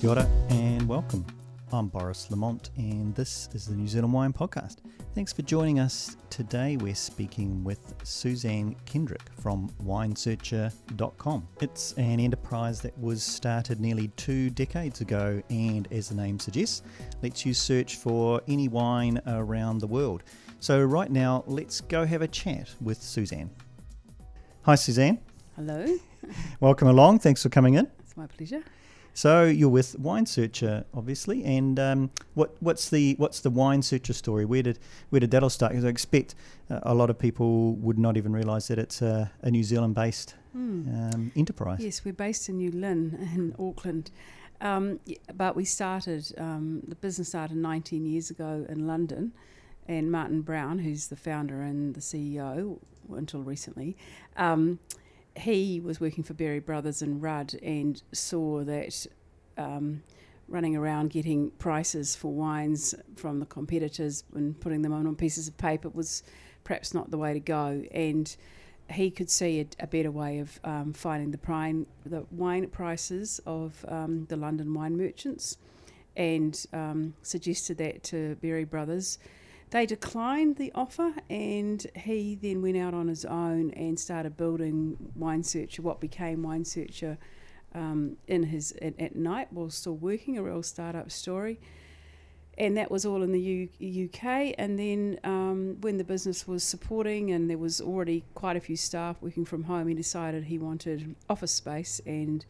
Kia ora and welcome. I'm Boris Lamont, and this is the New Zealand Wine Podcast. Thanks for joining us today. We're speaking with Suzanne Kendrick from winesearcher.com. It's an enterprise that was started nearly two decades ago, and as the name suggests, lets you search for any wine around the world. So, right now, let's go have a chat with Suzanne. Hi, Suzanne. Hello, Welcome along. Thanks for coming in. it's my pleasure. So you're with Wine Searcher, obviously, and um, what what's the what's the Wine Searcher story? Where did where did that all start? Because I expect uh, a lot of people would not even realise that it's a, a New Zealand-based um, enterprise. Yes, we're based in New Lynn in Auckland, um, but we started um, the business started 19 years ago in London, and Martin Brown, who's the founder and the CEO until recently, um, he was working for Berry Brothers and Rudd and saw that. Um, running around getting prices for wines from the competitors and putting them on, pieces of paper was perhaps not the way to go. And he could see a, a better way of um, finding the, prime, the wine prices of um, the London wine merchants and um, suggested that to Berry Brothers. They declined the offer, and he then went out on his own and started building Wine Searcher, what became Wine Searcher um, in his at, at night while still working, a real startup story. And that was all in the U- UK. And then um, when the business was supporting and there was already quite a few staff working from home, he decided he wanted office space and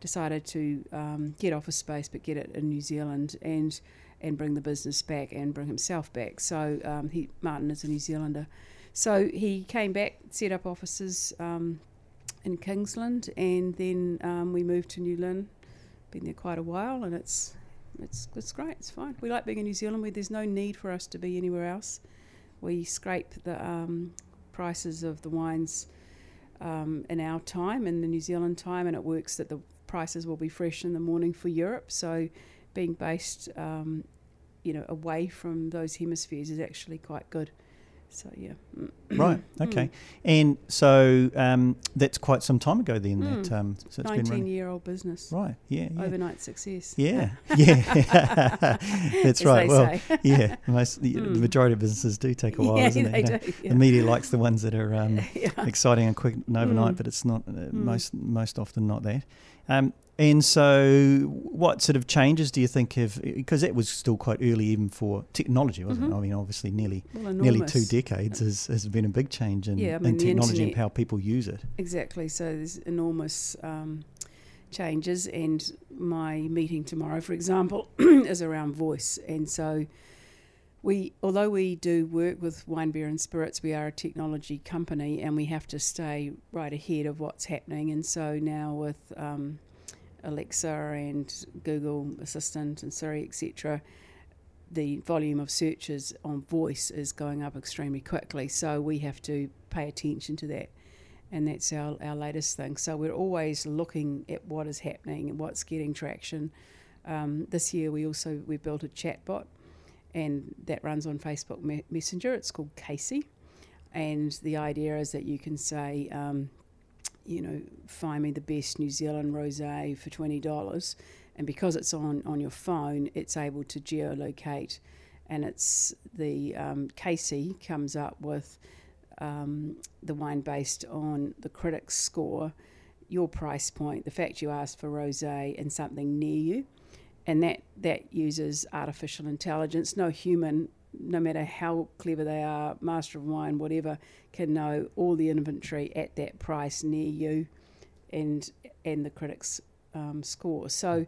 decided to um, get office space but get it in New Zealand and and bring the business back and bring himself back. So um, he Martin is a New Zealander. So he came back, set up offices um, in Kingsland, and then um, we moved to New Lynn. Been there quite a while, and it's it's it's great. It's fine. We like being in New Zealand where there's no need for us to be anywhere else. We scrape the um, prices of the wines um, in our time, in the New Zealand time, and it works that the prices will be fresh in the morning for Europe. So being based, um, you know, away from those hemispheres is actually quite good. So yeah. Mm. Right. Okay. And so um, that's quite some time ago then. Mm. That um, so it's been 19 running. year old business. Right. Yeah. Yeah. Overnight success. Yeah, yeah, that's As right. Well, say. yeah, most the, the Mm. majority of businesses do take a while, yeah, they it? You know, do. Yeah. The media likes the ones that are um, yeah. exciting and quick and overnight, Mm. but it's not uh, most most often not that. Um, and so, what sort of changes do you think have? Because it was still quite early, even for technology, wasn't it? Mhm. I mean, obviously, nearly Well, nearly two decades has, has been a big change in, Yeah, I mean, the technology and how people use it. Exactly. So there's enormous um, changes, and my meeting tomorrow, for example, is around voice. And so we, although we do work with wine, beer, and spirits, we are a technology company, and we have to stay right ahead of what's happening. And so now with um, Alexa and Google Assistant and Siri, etc. The volume of searches on voice is going up extremely quickly, so we have to pay attention to that and that's our, our latest thing. So we're always looking at what is happening and what's getting traction. Um, this year we also we built a chatbot, and that runs on Facebook Me- Messenger. It's called Casey, and the idea is that you can say, um, you know, find me the best New Zealand rosé for twenty dollars, and because it's on on your phone, it's able to geolocate, and it's the um, Casey comes up with um, the wine based on the critics' score, your price point, the fact you asked for rosé, and something near you, and that that uses artificial intelligence. No human, no matter how clever they are, master of wine, whatever, can know all the inventory at that price near you, and and the critics' um, score. So.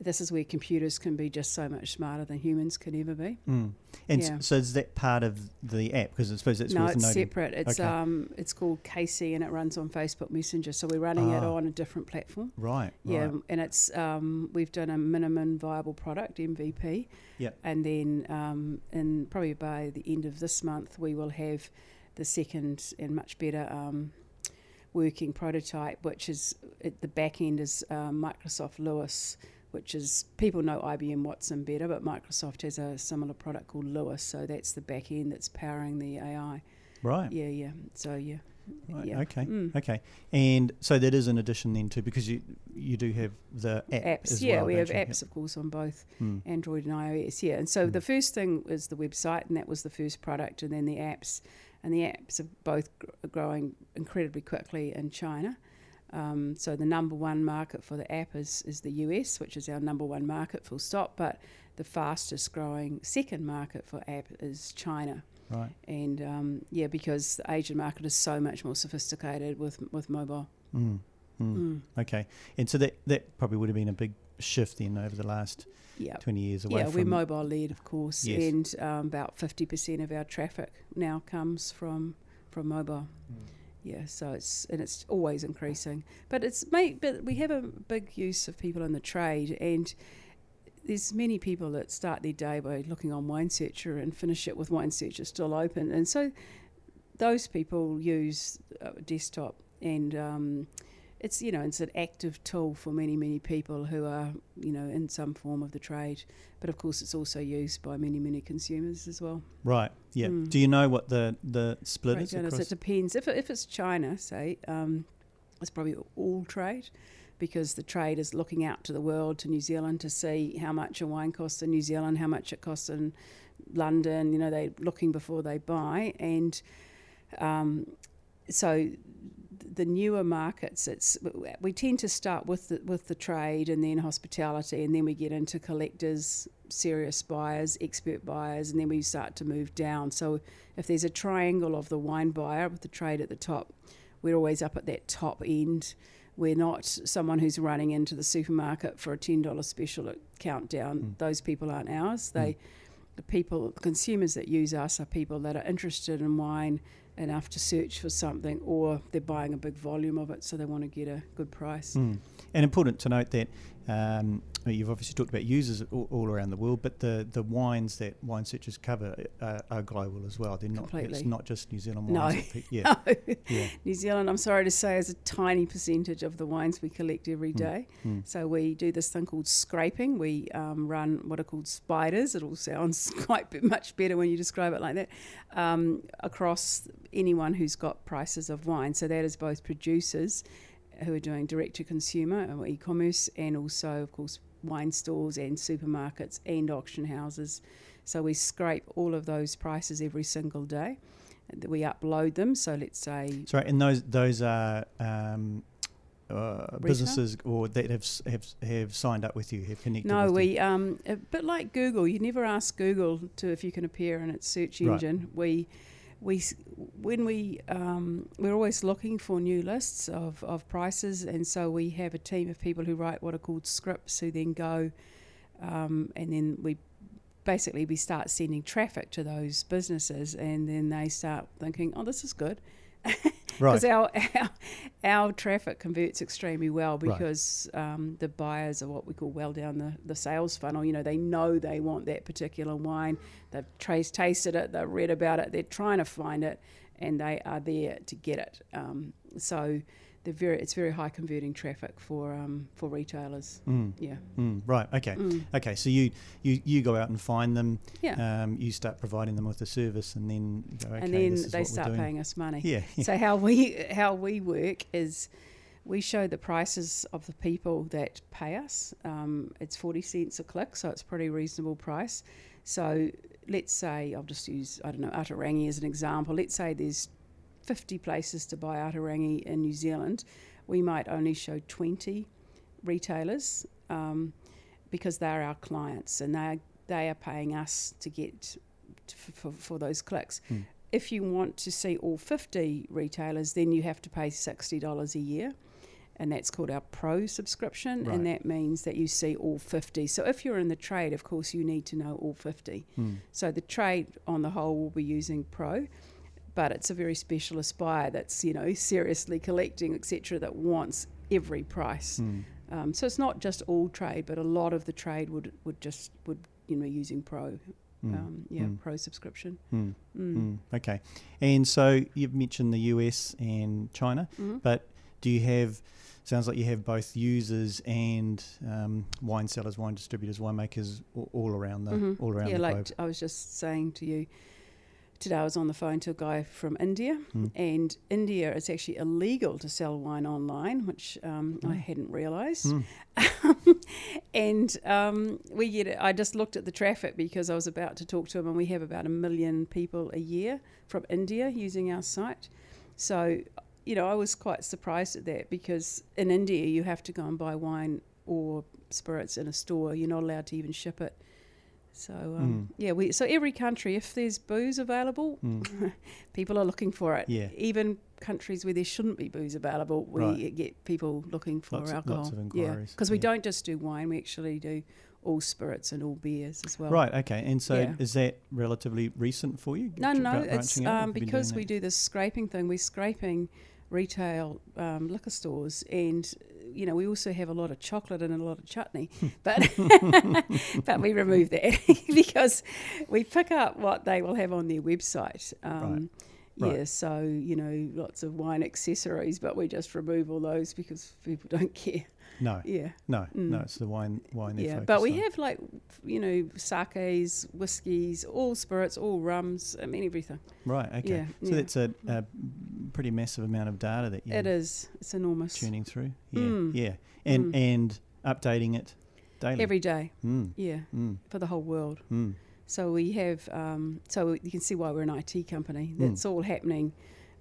This is where computers can be just so much smarter than humans can ever be. Mm. And Yeah. so is that part of the app? Because I suppose it's no, it's noting. separate. It's Okay. um, it's called Casey, and it runs on Facebook Messenger. So we're running it Ah. on a different platform. Right. Yeah, Right. and it's um, we've done a minimum viable product (MVP), Yep. and then um, and probably by the end of this month we will have the second and much better um, working prototype, which is at the back end is um, Microsoft LUIS, which is people know IBM Watson better, but Microsoft has a similar product called LUIS, so that's the back end that's powering the AI. Right. Yeah, yeah. So yeah. Right, Yeah. Okay. Mm. Okay. And so that is an addition then too, because you you do have the app apps. yeah, well. we have apps, of course, on both Mm. Android and iOS. Yeah, and so Mm. the first thing is the website, and that was the first product, and then the apps, and the apps are both gr- growing incredibly quickly in China. Um, so the number one market for the app is is the US, which is our number one market, full stop. But the fastest growing second market for app is China. Right. And um, yeah, because the Asian market is so much more sophisticated with with mobile. Mm. Mm. Mm. Okay. And so that that probably would have been a big shift then over the last Yeah. twenty years away Yeah, from we're mobile led, of course, Yes. and um, about fifty percent of our traffic now comes from from mobile. Mm. Yeah, so it's and it's always increasing, but it's made, but we have a big use of people in the trade, and there's many people that start their day by looking on Wine Searcher and finish it with Wine Searcher still open, and so those people use uh, desktop and. Um, it's you know it's an active tool for many many people who are you know in some form of the trade, but of course it's also used by many many consumers as well. Right. Yeah. Mm. Do you know what the the split is is across? it depends. If, if it's China, say, um, it's probably all trade because the trade is looking out to the world, to New Zealand, to see how much a wine costs in New Zealand, how much it costs in London. You know, they're looking before they buy. And um, so the newer markets, it's we tend to start with the, with the trade and then hospitality, and then we get into collectors, serious buyers, expert buyers, and then we start to move down. So if there's a triangle of the wine buyer with the trade at the top, we're always up at that top end. We're not someone who's running into the supermarket for a ten dollar special at countdown. Mm. Those people aren't ours. They, the people, consumers that use us are people that are interested in wine enough to search for something, or they're buying a big volume of it, so they want to get a good price. Mm. And important to note that um, you've obviously talked about users all, all around the world, but the, the wines that wine searchers cover uh, are global as well. They're not. It's not just New Zealand No. wines. pe- yeah. No. Yeah. New Zealand, I'm sorry to say, is a tiny percentage of the wines we collect every day. Mm. Mm. So we do this thing called scraping. We um, run what are called spiders. It all sounds quite bit much better when you describe it like that. Um, across anyone who's got prices of wine. So that is both producers who are doing direct to consumer or e-commerce, and also, of course, wine stores and supermarkets and auction houses. So we scrape all of those prices every single day. We upload them. So let's say Sorry, and those those are um, uh, businesses or that have have have signed up with you, have connected. No, with you. we um, a bit like Google. You never ask Google to if you can appear in its search Right. engine. We we when we um, we're always looking for new lists of, of prices, and so we have a team of people who write what are called scripts, who then go um, and then we basically we start sending traffic to those businesses, and then they start thinking, oh, this is good. Right. Because our, our our traffic converts extremely well Right. because um, the buyers are what we call well down the, the sales funnel. You know, they know they want that particular wine. They've traced, tasted it. They've read about it. They're trying to find it, and they are there to get it. Um, so they're very it's very high converting traffic for um, for retailers. Mm, Yeah. mm, right. Okay. Mm. Okay. So you, you you go out and find them. Yeah. Um, you start providing them with the service, and then go, okay, and then this is they start paying us money. Yeah. yeah. So how we how we work is we show the prices of the people that pay us. Um, it's forty cents a click, so it's a pretty reasonable price. So let's say I'll just use I don't know Ata Rangi as an example. Let's say there's fifty places to buy Ata Rangi in New Zealand. We might only show twenty retailers um, because they're our clients and they they are paying us to get to, for, for those clicks. Hmm. If you want to see all 50 retailers, then you have to pay $60 a year. And that's called our pro subscription. Right. And that means that you see all 50. So if you're in the trade, of course, you need to know all 50. Mm. So the trade on the whole will be using pro, but it's a very specialist buyer that's, you know, seriously collecting, etc., that wants every price. Mm. Um, so it's not just all trade, but a lot of the trade would, would just, would, you know, using pro. Mm. Um, yeah, Mm. pro subscription. Mm. Mm. Mm. Okay. And so you've mentioned the US and China, Mhm. but do you have? Sounds like you have both users and um, wine sellers, wine distributors, winemakers all, all around the Mhm. all around yeah, the like globe. I was just saying to you, today I was on the phone to a guy from India, Mm. and India it's actually illegal to sell wine online, which um, I Mm. hadn't realised. Mm. and um, we get it. I just looked at the traffic because I was about to talk to him, and we have about a million people a year from India using our site. So, you know, I was quite surprised at that because in India you have to go and buy wine or spirits in a store. You're not allowed to even ship it. So um, Mm. yeah, we so every country, if there's booze available, Mm. people are looking for it. Yeah. Even countries where there shouldn't be booze available, we Right. get people looking for Lots of- alcohol. lots of yeah, because we don't just do wine; we actually do all spirits and all beers as well. Right. Okay. And so Yeah. is that relatively recent for you? No, no, it's branching out? Have um, because we that? do this scraping thing. We're scraping retail um, liquor stores, and you know we also have a lot of chocolate and a lot of chutney, but but we remove that because we pick up what they will have on their website. Um, Right. Yeah, so you know, lots of wine accessories, but we just remove all those because people don't care. No. Yeah, No. No. Mm. It's the wine. Wine. yeah, but we on. have like you know sakes, whiskies, all spirits, all rums. I mean everything. Right. Okay. Yeah, so yeah. that's a, a pretty massive amount of data that you're It is. It's enormous. tuning through. Yeah. Mm. Yeah. And Mm. and updating it daily. Every day. Mm. Yeah, Mm. for the whole world. Mm. So we have. Um, so you can see why we're an IT company. Mm. That's all happening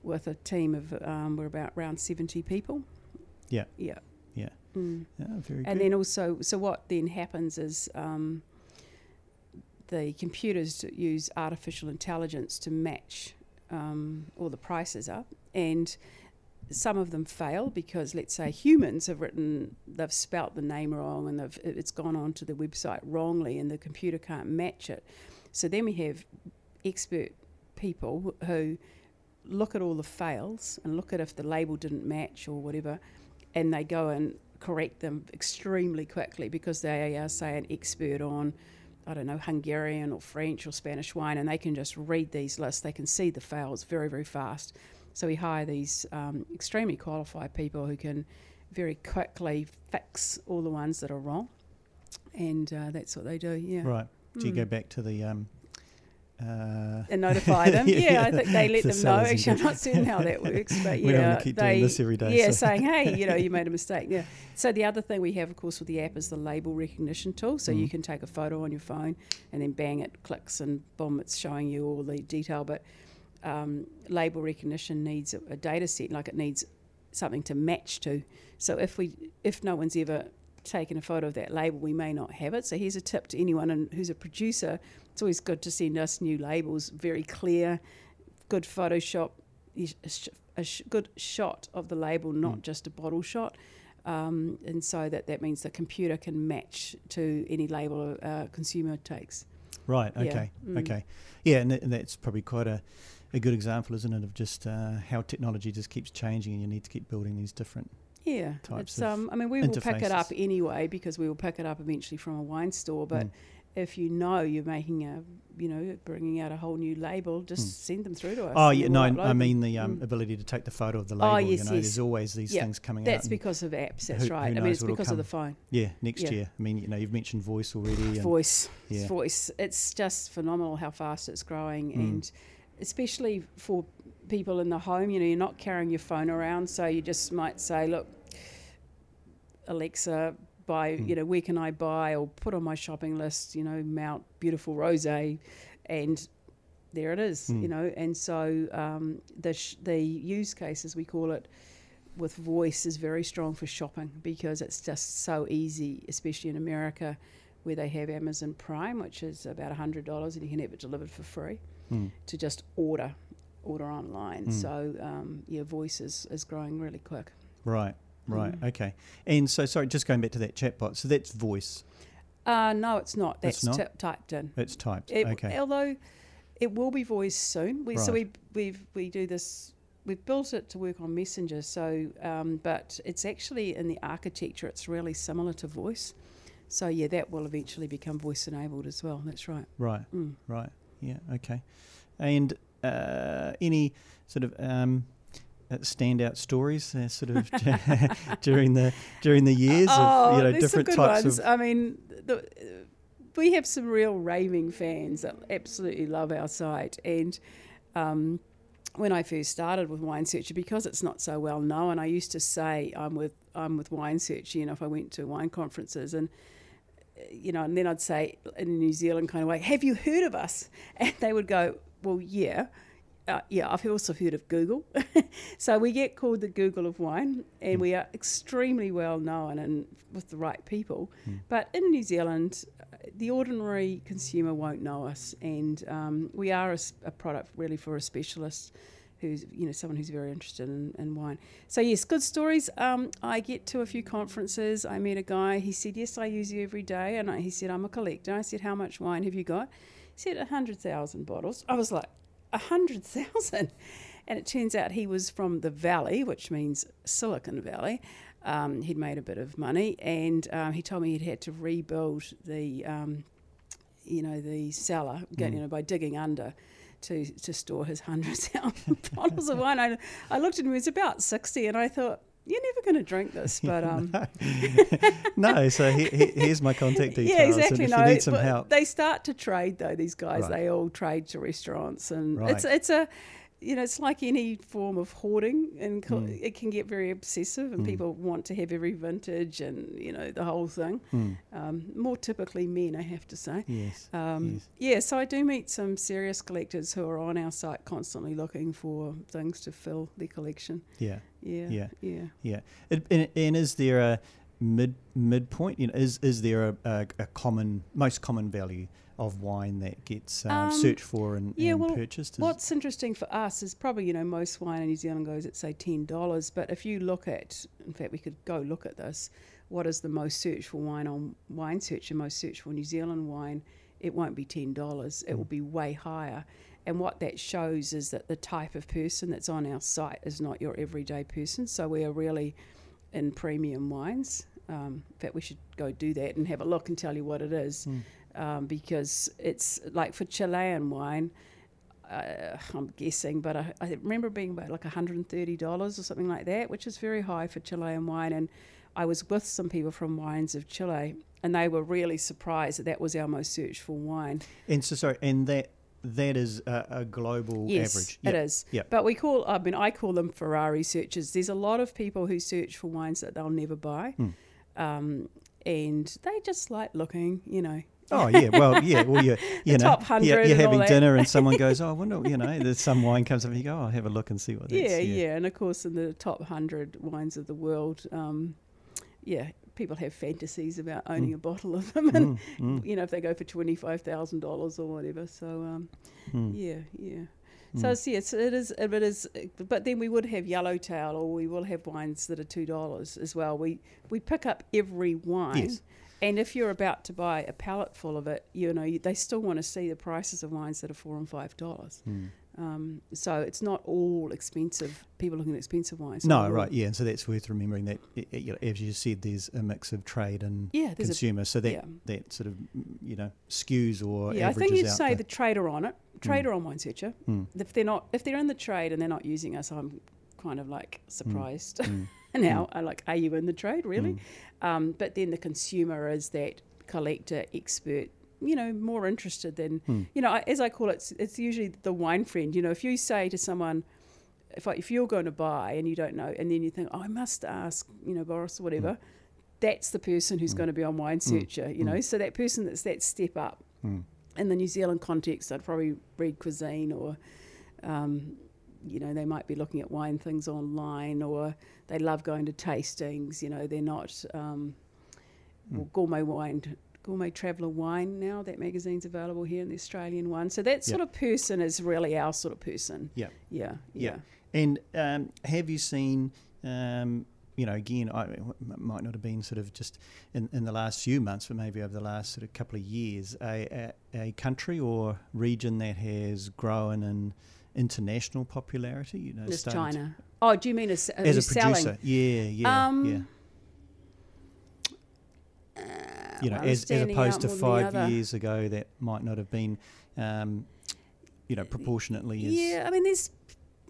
with a team of. Um, we're about around seventy people. Yeah. Yeah. Mm. Yeah, very And good. then also, so what then happens is um, the computers use artificial intelligence to match um, all the prices up, and some of them fail because, let's say, humans have written, they've spelt the name wrong, and they've, it's gone onto the website wrongly, and the computer can't match it. So then we have expert people who look at all the fails and look at if the label didn't match or whatever, and they go and correct them extremely quickly because they are, say, an expert on, I don't know, Hungarian or French or Spanish wine, and they can just read these lists. They can see the fails very, very fast. So we hire these um, extremely qualified people who can very quickly fix all the ones that are wrong, and uh, that's what they do. Yeah. Right. Do you go Mm. back to the um, uh, and notify them. Yeah, I think they let the them know. Actually, I'm not certain how that works, but we don't yeah, want keep they doing this every day. yeah so- saying, hey, you know, you made a mistake. Yeah. So the other thing we have, of course, with the app is the label recognition tool. So you Mhm. can take a photo on your phone, and then bang, it clicks, and boom, it's showing you all the detail. But um, label recognition needs a, a data set, like it needs something to match to. So if we, if no one's ever taken a photo of that label, we may not have it. So here's a tip to anyone who's a producer. It's always good to send us new labels, very clear, good Photoshop, a sh- a sh- good shot of the label, not Mm. just a bottle shot. Um, and so that, that means the computer can match to any label a uh, consumer takes. Right. Yeah. Okay. Mm. Okay. Yeah, and, th- and that's probably quite a, a good example, isn't it, of just uh, how technology just keeps changing, and you need to keep building these different. Yeah, Types it's um. I mean, we will pick it up anyway because we will pick it up eventually from a wine store. But Mm. If you know you're making a, you know, bringing out a whole new label, just Mm. send them through to us. Oh yeah, we'll no, I mean the um, Mm. ability to take the photo of the Oh, label. yes, you know, yes. there's always these Yeah, things coming out. That's because of apps. That's who- who right. I mean, it's because of the phone. yeah, next Yeah. year. I mean, you know, you've mentioned voice already. And, voice yeah. voice it's just phenomenal how fast it's growing Mm. and especially for people in the home you know you're not carrying your phone around so you just might say look alexa buy Mm. you know where can i buy or put on my shopping list you know mount beautiful rose and there it is Mm. you know and so um, the sh- the use case as we call it with voice is very strong for shopping because it's just so easy especially in america where they have Amazon Prime, which is about hundred dollars, and you can have it delivered for free Mm. to just order, order online. Mm. So um, yeah, voice is, is growing really quick. Right. Right. Mm. Okay. And so, sorry, just going back to that chatbot. So that's voice. Uh, no, it's not. It's That's not? tip typed in. It's typed. It, okay. Although it will be voice soon. We, So we we've we do this. We've built it to work on Messenger. So, um, but it's actually in the architecture. It's really similar to voice. So yeah, that will eventually become voice enabled as well. That's right. Right. Mm. Right. Yeah. Okay. And uh, any sort of um, standout stories, uh, sort of during the during the years oh, of you know different some good types ones. of. I mean, the, we have some real raving fans that absolutely love our site, and Um, when I first started with Wine Searcher, because it's not so well known, I used to say I'm with I'm with Wine Searcher. You know, if I went to wine conferences and you know, and then I'd say in a New Zealand kind of way, "Have you heard of us?" And they would go, "Well, yeah." Uh, yeah, I've also heard of Google. so we get called the Google of wine, and we are extremely well known and with the right people. Mm. But in New Zealand, uh, the ordinary consumer won't know us, and um, we are a product really for a specialist who's you know someone who's very interested in, in wine. So yes, good stories. Um, I get to a few conferences. I met a guy. He said, "Yes, I use you every day," and I, he said, "I'm a collector." I said, "How much wine have you got?" He said, "A hundred thousand bottles." I was like, "A hundred thousand? And it turns out he was from the Valley, which means Silicon Valley. Um, he'd made a bit of money, and um, he told me he'd had to rebuild the, um, you know, the cellar, Mm. you know, by digging under to to store his hundred thousand bottles of wine. I, I looked at him; he was about sixty, and I thought, "You're never going to drink this." But um, no, so he, he, here's my contact details. yeah, exactly. No, you need some help, they start to trade though. These guys, Right. they all trade to restaurants, and Right. it's it's a, you know, it's like any form of hoarding, and co- Mm. it can get very obsessive, and Mm. people want to have every vintage, and you know, the whole thing. Mm, Um, more typically men, I have to say. yes. Um, Yes. Yeah, so I do meet some serious collectors who are on our site constantly looking for things to fill their collection. Yeah. Yeah, Yeah. yeah. Yeah, and, and, and is there a mid midpoint? You know, is is there a, a, a common most common value of wine that gets um, Um, searched for and, yeah, and well, purchased? Is- What's interesting for us is probably, you know, most wine in New Zealand goes at, say, $10. But if you look at, in fact, we could go look at this, what is the most searched for wine on Wine Search and most searched for New Zealand wine, it won't be $10. It will Mm. be way higher. And what that shows is that the type of person that's on our site is not your everyday person. So we are really in premium wines. Um, in fact, we should go do that and have a look and tell you what it is Mm. Um, because it's like for Chilean wine. Uh, I'm guessing, but I, I remember being about like $130 or something like that, which is very high for Chilean wine. And I was with some people from Wines of Chile, and they were really surprised that that was our most searched for wine. and so sorry, and that that is a, a global yes, average. it Yep. is. Yep. But we call, I mean, I call them Ferrari searchers. There's a lot of people who search for wines that they'll never buy. Hmm. Um, and they just like looking, you know. Oh yeah, well yeah, well you you know you're, you're having dinner and someone goes, oh, I wonder, you know, there's some wine comes up and you go, oh, I'll have a look and see what that's. yeah, yeah, and of course, in the top hundred wines of the world, um, yeah, people have fantasies about owning Mm. a bottle of them, and Mm, mm, you know, if they go for twenty five thousand dollars or whatever. So, um, mm, yeah, yeah. So mm. it's, yes, it is. It is. But then we would have yellowtail, or we will have wines that are two dollars as well. We we pick up every wine. Yes. And if you're about to buy a pallet full of it, you know you, they still want to see the prices of wines that are four and five dollars. Mm. Um, so it's not all expensive. People looking at expensive wines. No, right, all. yeah, and so that's worth remembering that, i- i- you know, as you said, there's a mix of trade and Yeah, there's a consumer, so that yeah. that sort of mm, you know skews or yeah. I think you'd say the, the trader on it, trader on Wine Searcher. Mm, If they're not, if they're in the trade and they're not using us, I'm kind of like surprised. mm, now, I like, are you in the trade really? mm, Um, but then the consumer is that collector expert. You know, more interested than mm, you know. As I call it, it's, it's usually the wine friend. You know, if you say to someone, if I, if you're going to buy and you don't know, and then you think, oh, I must ask, you know, Boris or whatever. That's the person who's Mm. going to be on Wine Mm. Searcher. You know, so that person that's that step up mm, in the New Zealand context, I'd probably read cuisine or, um, you know, they might be looking at wine things online or they love going to tastings. You know, they're not um, well, Mm. gourmet wine. Gourmet Traveller Wine now, that magazine's available here in the Australian one. So that sort Yep. of person is really our sort of person. Yep. Yeah. Yeah. Yeah. And um, have you seen, um, you know, again, I, might not have been sort of just in, in the last few months, but maybe over the last sort of couple of years, a, a, a country or region that has grown in international popularity? You know, started China. Oh, do you mean as, as a who's selling? producer. Yeah, yeah, Um, yeah. Uh, You know, one is as, as opposed to more than the five years ago, that might not have been, um, you know, proportionately as. Yeah, I mean, there's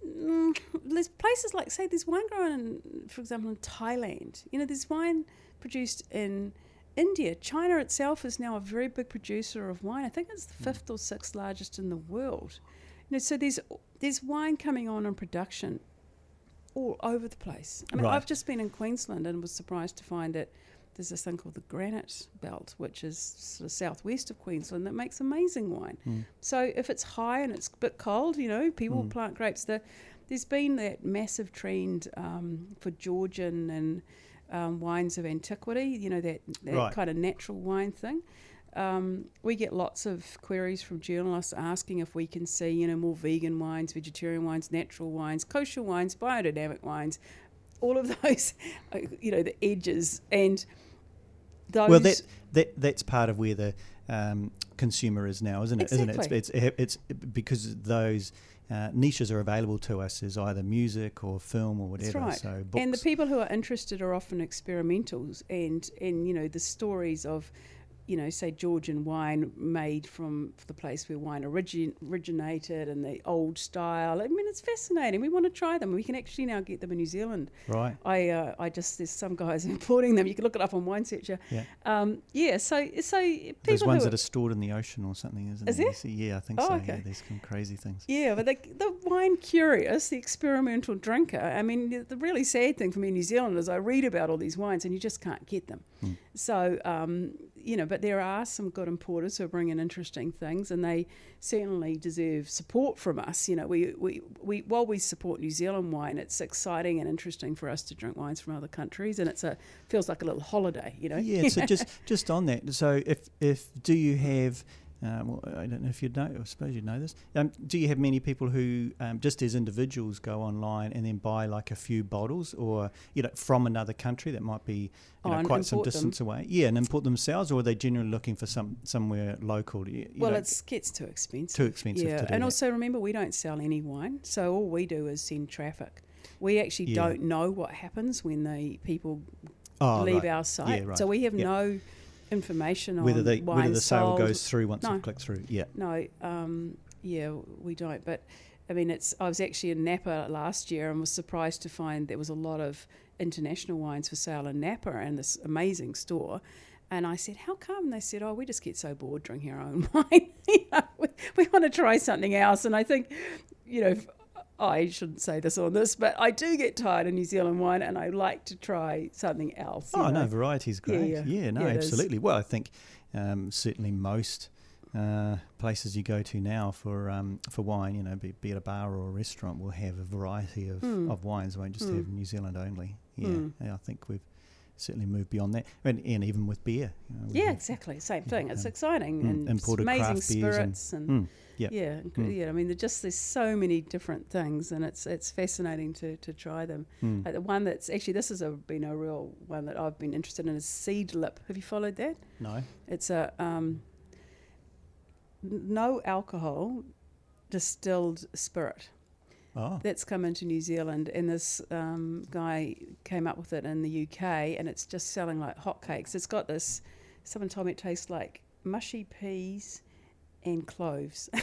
mm, there's places like say there's wine grown, in, for example, in Thailand. You know, there's wine produced in India. China itself is now a very big producer of wine. I think it's the Hmm. fifth or sixth largest in the world. So there's there's wine coming on in production all over the place. I mean, Right. I've just been in Queensland and was surprised to find that there's this thing called the Granite Belt, which is sort of southwest of Queensland, that makes amazing wine. Mm. So if it's high and it's a bit cold, you know, people Mm. plant grapes. The, there's been that massive trend um, for Georgian and um, wines of antiquity, you know, that, that Right. kind of natural wine thing. Um, we get lots of queries from journalists asking if we can see, you know, more vegan wines, vegetarian wines, natural wines, kosher wines, biodynamic wines, all of those, you know, the edges and those. Well, that, that that's part of where the um, consumer is now, isn't it? Exactly. Isn't it? It's, it's, it's because those uh, niches are available to us as either music or film or whatever. Right. So books. And the people who are interested are often experimentals, and and you know the stories of, you know, say Georgian wine made from the place where wine origin, originated and the old style. I mean, it's fascinating. We want to try them. We can actually now get them in New Zealand. right. I uh, I just there's some guys importing them. You can look it up on Wine Searcher. Yeah. Um, yeah. So so people There's ones who that are stored in the ocean or something, isn't Is there? there? Yeah, I think Oh, so. okay. Yeah, there's some crazy things. Yeah, but the, the wine curious, the experimental drinker. I mean, the- the really sad thing for me in New Zealand is I read about all these wines and you just can't get them. Hmm. So, um, you know, but there are some good importers who are bringing interesting things, and they certainly deserve support from us. You know, we, we, we while we support New Zealand wine, it's exciting and interesting for us to drink wines from other countries, and it's a feels like a little holiday. You know. Yeah. So just just on that. So if if do you have uh, well, I don't know if you know. I suppose you know this. Um, do you have many people who um, just as individuals go online and then buy like a few bottles, or you know, from another country that might be you Oh, know quite some import them. distance away? Yeah, and import themselves, or are they generally looking for some somewhere local? You, you well, it gets too expensive. too expensive yeah, to do and that. also remember we don't sell any wine, so all we do is send traffic. We actually Yeah. don't know what happens when the people oh, leave right. our site, Yeah, right. so we have Yep. no information whether on wine whether the sale sold. goes through once No. they click through. Yeah. No, um, yeah, we don't. But I mean, it's. I was actually in Napa last year and was surprised to find there was a lot of international wines for sale in Napa and this amazing store. And I said, "How come?" And they said, "Oh, we just get so bored drinking our own wine. you know, we, we want to try something else." And I think, you know. I shouldn't say this on this, but I do get tired of New Zealand wine, and I like to try something else. Oh no, know. variety's Yeah, great. yeah. Yeah, no, Yeah, absolutely. Well, I think um, certainly most uh, places you go to now for um, for wine, you know, be, be it a bar or a restaurant, will have a variety of, Mm. of wines. Won't just Mm. have New Zealand only. Yeah, Mm. I think we've certainly moved beyond that, and, and even with beer. You know, Yeah, have- exactly. Same thing. It's Um, exciting mm, and imported amazing beers and- spirits and, Mm, yeah. yeah, Mm. yeah. I mean, just there's so many different things, and it's it's fascinating to, to try them. mm. Like the one that's actually this has a, been a real one that I've been interested in is Seedlip. Have you followed that? No. It's a um, no alcohol distilled spirit Oh. that's come into New Zealand, and this um, guy came up with it in the UK, and it's just selling like hotcakes. It's got this. Someone told me it tastes like mushy peas and cloves.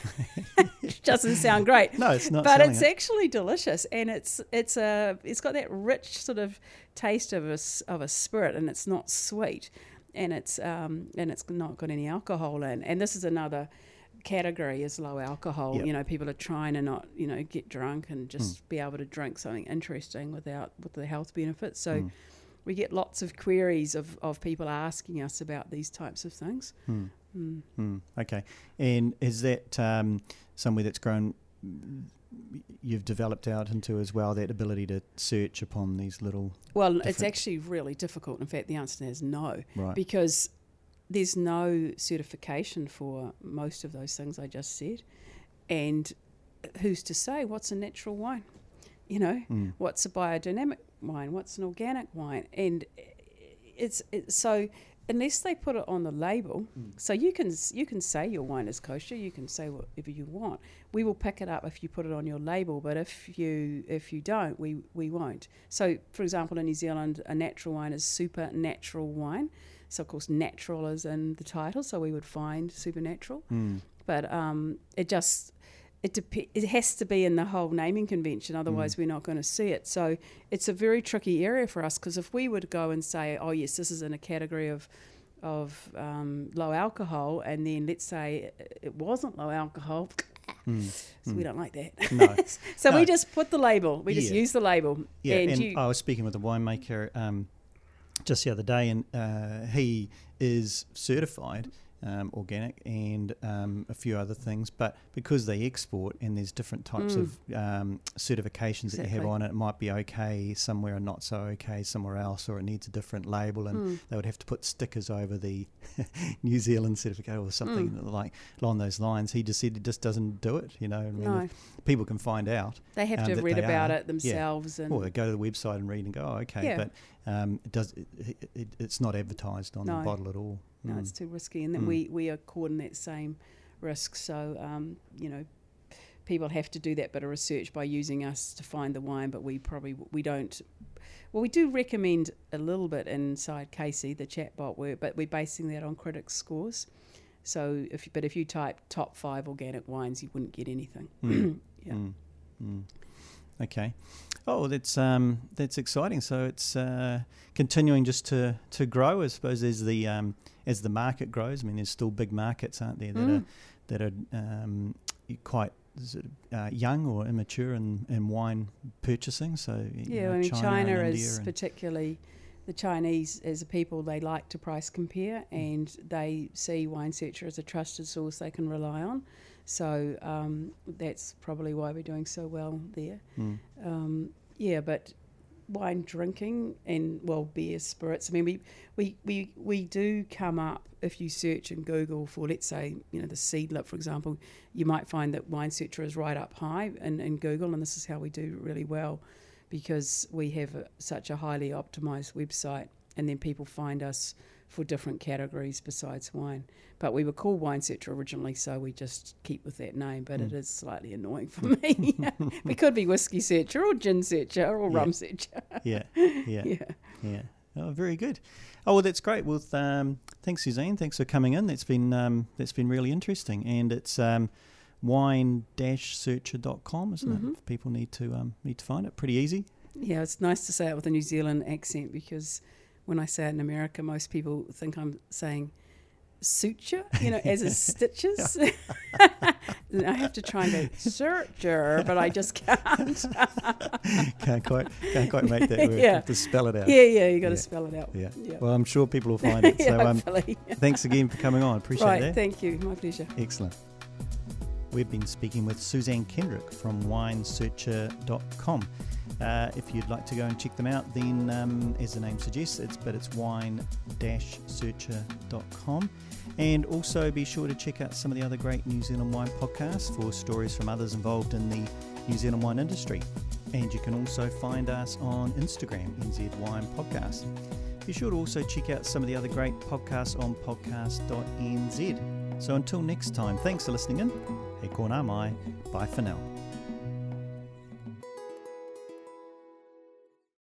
Which doesn't sound great, No, it's not. but it's it. actually delicious, and it's it's a it's got that rich sort of taste of a of a spirit, and it's not sweet, and it's um and it's not got any alcohol in. And this is another category is low alcohol. Yep. You know, people are trying to not you know get drunk Hmm. and just be able to drink something interesting without with the health benefits. So. Mm. We get lots of queries of, of people asking us about these types of things. Mm. Mm. Mm, okay. And is that um, somewhere that's grown, you've developed out into as well, that ability to search upon these little. Well, it's actually really difficult. In fact, the answer is no. Right. because there's no certification for most of those things I just said. And who's to say what's a natural wine? You know, Mm. what's a biodynamic wine? What's an organic wine? And it's, it's so unless they put it on the label, so you can you can say your wine is kosher, you can say whatever you want. We will pick it up if you put it on your label, but if you if you don't, we we won't. So, for example, in New Zealand, a natural wine is supernatural wine. So, of course, natural is in the title, so we would find supernatural. Mm. But um, it just it dep- it has to be in the whole naming convention, otherwise Mm. we're not going to see it. So it's a very tricky area for us because if we were to go and say, oh yes, this is in a category of of um, low alcohol, and then let's say it wasn't low alcohol, Mm. So we don't like that. No. so No. we just put the label. We just use the label. Yeah, and, and, you, I was speaking with a winemaker um, just the other day, and uh, he is certified um, organic and um, a few other things. But because they export and there's different types Mm. of um, certifications that you have on it, it might be okay somewhere and not so okay somewhere else, or it needs a different label, and Mm. they would have to put stickers over the New Zealand certificate or something Mm. like along those lines. He just said he just doesn't do it. You know, I mean, no, people can find out. they have um, to read about are. it themselves. And Or they go to the website and read and go, oh, okay, Yeah. but um, it does it, it, it's not advertised on No. the bottle at all. No, Mm. it's too risky. And then Mm. we, we are caught in that same risk. So, um, you know, people have to do that bit of research by using us to find the wine, but we probably we don't. Well, we do recommend a little bit inside Casey, the chatbot work, but we're basing that on critics' scores. So, if but if you type top five organic wines, you wouldn't get anything. Mm. Yeah. Mm. Mm. Okay. Oh, that's um, that's exciting. So it's uh, continuing just to, to grow, I suppose, as the um, as the market grows. I mean, there's still big markets, aren't there, that Mm. are that are um, quite sort of, uh, young or immature in, in wine purchasing. So Yeah, know, I mean, China, and is particularly the Chinese as a people. They like to price compare, Mm. and they see Wine Searcher as a trusted source they can rely on. So um, that's probably why we're doing so well there. Mm. Um, yeah, but wine drinking and well, beer, spirits. I mean, we, we we we do come up if you search in Google for, let's say, you know, the seedlip, for example, you might find that Wine Searcher is right up high in, in Google, and this is how we do really well because we have a, such a highly optimized website, and then people find us for different categories besides wine. But we were called Wine Searcher originally, so we just keep with that name. But it Mm. is slightly annoying for me. we could be Whiskey Searcher or Gin Searcher or Yeah. Rum Searcher. Yeah, yeah. yeah. Yeah. Oh, very good. Oh, well, that's great. Well, um, thanks, Suzanne. Thanks for coming in. That's been um, that's been really interesting, and it's um, wine-searcher.com, isn't Mhm. it? If people need to um, need to find it. Pretty easy. Yeah, it's nice to say it with a New Zealand accent because when I say it in America, most people think I'm saying suture, you know, as in stitches. I have to try and go searcher, but I just can't. can't quite can't quite make that work. Yeah. Have to spell it out. yeah, yeah, you got to Yeah. spell it out. Yeah. Yeah. Well, I'm sure people will find it. yeah, So, um, thanks again for coming on. Appreciate right, that. thank you. My pleasure. Excellent. We've been speaking with Suzanne Kendrick from winesearcher.com. Uh, if you'd like to go and check them out, then um, as the name suggests, it's but it's wine-searcher.com. And also be sure to check out some of the other great New Zealand wine podcasts for stories from others involved in the New Zealand wine industry. And you can also find us on Instagram, NZ Wine Podcast. Be sure to also check out some of the other great podcasts on podcast.nz. So until next time, thanks for listening in. Hei konā mai. Bye for now.